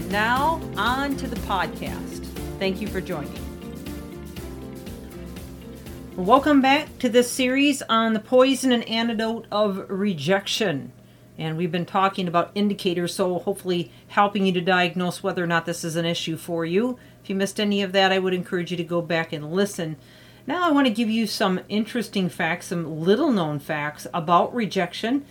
And now, on to the podcast. Thank you for joining. Welcome back to this series on the poison and antidote of rejection. And we've been talking about indicators, so hopefully helping you to diagnose whether or not this is an issue for you. If you missed any of that, I would encourage you to go back and listen now, I want to give you some interesting facts, some little known facts about rejection,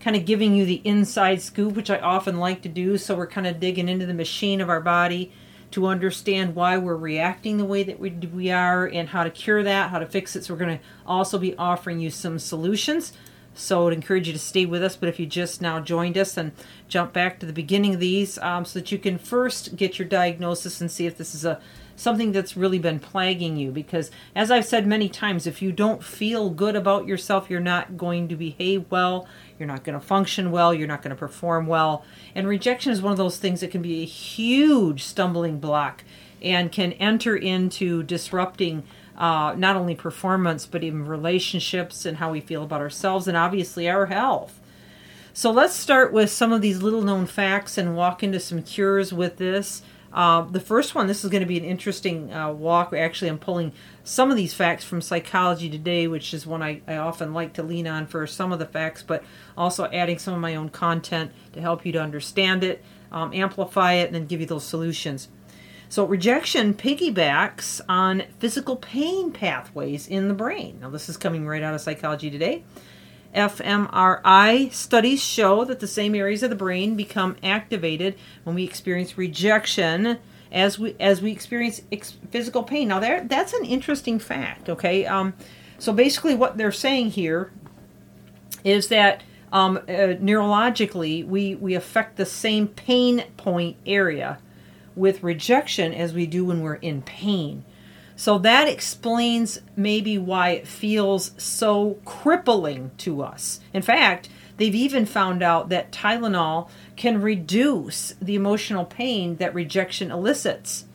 kind of giving you the inside scoop, which I often like to do. So, we're kind of digging into the machine of our body to understand why we're reacting the way that we, we are and how to cure that, how to fix it. So, we're going to also be offering you some solutions. So, I would encourage you to stay with us. But if you just now joined us, and jump back to the beginning of these um, so that you can first get your diagnosis and see if this is a something that's really been plaguing you because as I've said many times if you don't feel good about yourself you're not going to behave well you're not going to function well you're not going to perform well and rejection is one of those things that can be a huge stumbling block and can enter into disrupting uh, not only performance but even relationships and how we feel about ourselves and obviously our health so let's start with some of these little known facts and walk into some cures with this uh, the first one, this is going to be an interesting uh, walk. Actually, I'm pulling some of these facts from Psychology Today, which is one I, I often like to lean on for some of the facts, but also adding some of my own content to help you to understand it, um, amplify it, and then give you those solutions. So, rejection piggybacks on physical pain pathways in the brain. Now, this is coming right out of Psychology Today fMRI studies show that the same areas of the brain become activated when we experience rejection as we as we experience ex- physical pain. Now there that's an interesting fact, okay? Um, so basically what they're saying here is that um, uh, neurologically we we affect the same pain point area with rejection as we do when we're in pain. So that explains maybe why it feels so crippling to us. In fact, they've even found out that Tylenol can reduce the emotional pain that rejection elicits.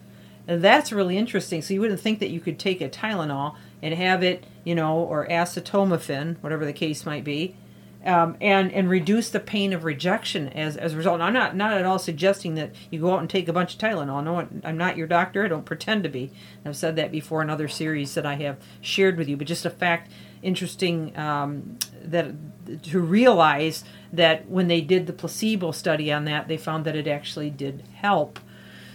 And that's really interesting. So you wouldn't think that you could take a Tylenol and have it, you know, or acetaminophen, whatever the case might be, um, and and reduce the pain of rejection as, as a result. And I'm not not at all suggesting that you go out and take a bunch of Tylenol. No, I'm not your doctor. I don't pretend to be. I've said that before in other series that I have shared with you. But just a fact, interesting um, that to realize that when they did the placebo study on that, they found that it actually did help.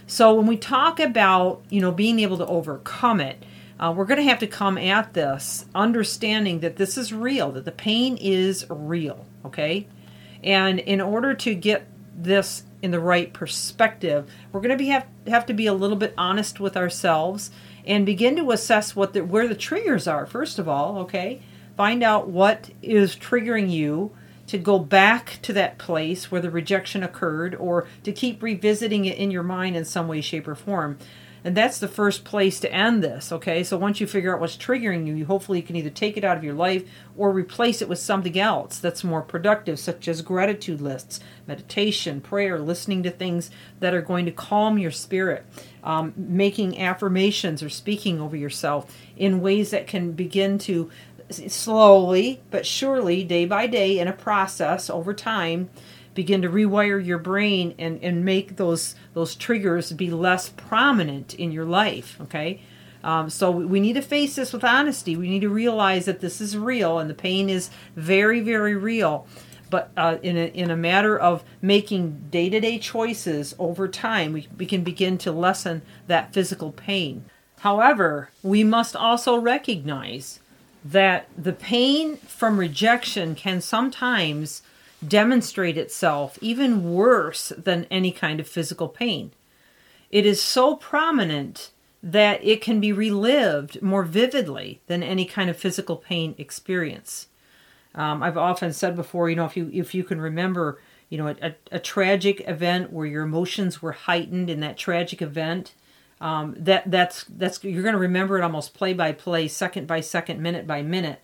So when we talk about you know being able to overcome it uh, we're going to have to come at this understanding that this is real, that the pain is real, okay? And in order to get this in the right perspective, we're going to be have, have to be a little bit honest with ourselves and begin to assess what the, where the triggers are, first of all, okay? Find out what is triggering you to go back to that place where the rejection occurred or to keep revisiting it in your mind in some way, shape, or form. And that's the first place to end this, okay? So once you figure out what's triggering you, you hopefully you can either take it out of your life or replace it with something else that's more productive, such as gratitude lists, meditation, prayer, listening to things that are going to calm your spirit, um, making affirmations or speaking over yourself in ways that can begin to slowly but surely, day by day, in a process over time, begin to rewire your brain and, and make those those triggers be less prominent in your life okay? Um, so we need to face this with honesty. We need to realize that this is real and the pain is very very real. But uh, in, a, in a matter of making day-to-day choices over time we, we can begin to lessen that physical pain. However we must also recognize that the pain from rejection can sometimes demonstrate itself even worse than any kind of physical pain. It is so prominent that it can be relived more vividly than any kind of physical pain experience. Um, I've often said before, you know, if you if you can remember you know, a, a, tragic event where your emotions were heightened in that tragic event. Um, that that's that's you're going to remember it almost play by play, second by second, minute by minute.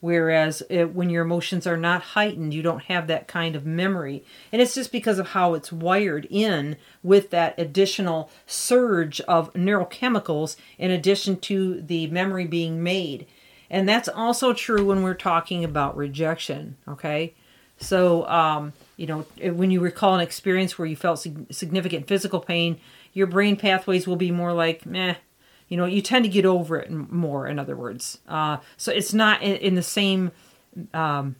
Whereas it, when your emotions are not heightened, you don't have that kind of memory. And it's just because of how it's wired in with that additional surge of neurochemicals in addition to the memory being made. And that's also true when we're talking about rejection, okay? So, um, you know, when you recall an experience where you felt significant physical pain, your brain pathways will be more like, meh, you know, you tend to get over it more, in other words. Uh, so it's not in, in the same um,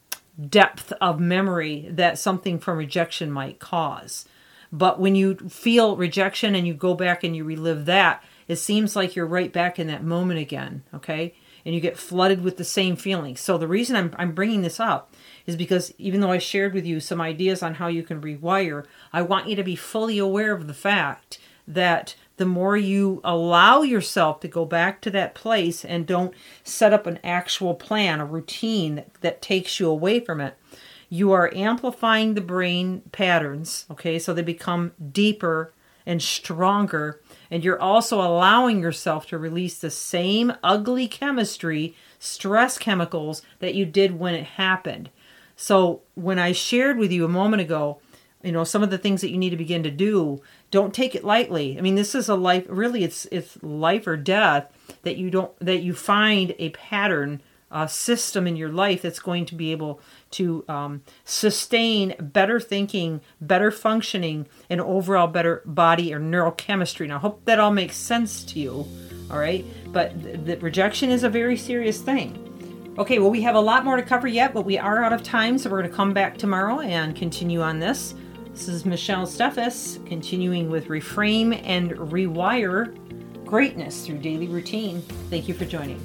depth of memory that something from rejection might cause. But when you feel rejection and you go back and you relive that, it seems like you're right back in that moment again, okay? And you get flooded with the same feelings. So the reason I'm, I'm bringing this up is because even though I shared with you some ideas on how you can rewire, I want you to be fully aware of the fact that the more you allow yourself to go back to that place and don't set up an actual plan, a routine that, that takes you away from it, you are amplifying the brain patterns, okay? So they become deeper and stronger. And you're also allowing yourself to release the same ugly chemistry, stress chemicals that you did when it happened. So when I shared with you a moment ago, you know, some of the things that you need to begin to do don't take it lightly. I mean, this is a life really it's it's life or death that you don't that you find a pattern a system in your life that's going to be able to um, sustain better thinking, better functioning, and overall better body or neurochemistry. Now, I hope that all makes sense to you. All right, but the, the rejection is a very serious thing. Okay, well, we have a lot more to cover yet, but we are out of time, so we're going to come back tomorrow and continue on this. This is Michelle Steffes, continuing with Reframe and Rewire Greatness through Daily Routine. Thank you for joining.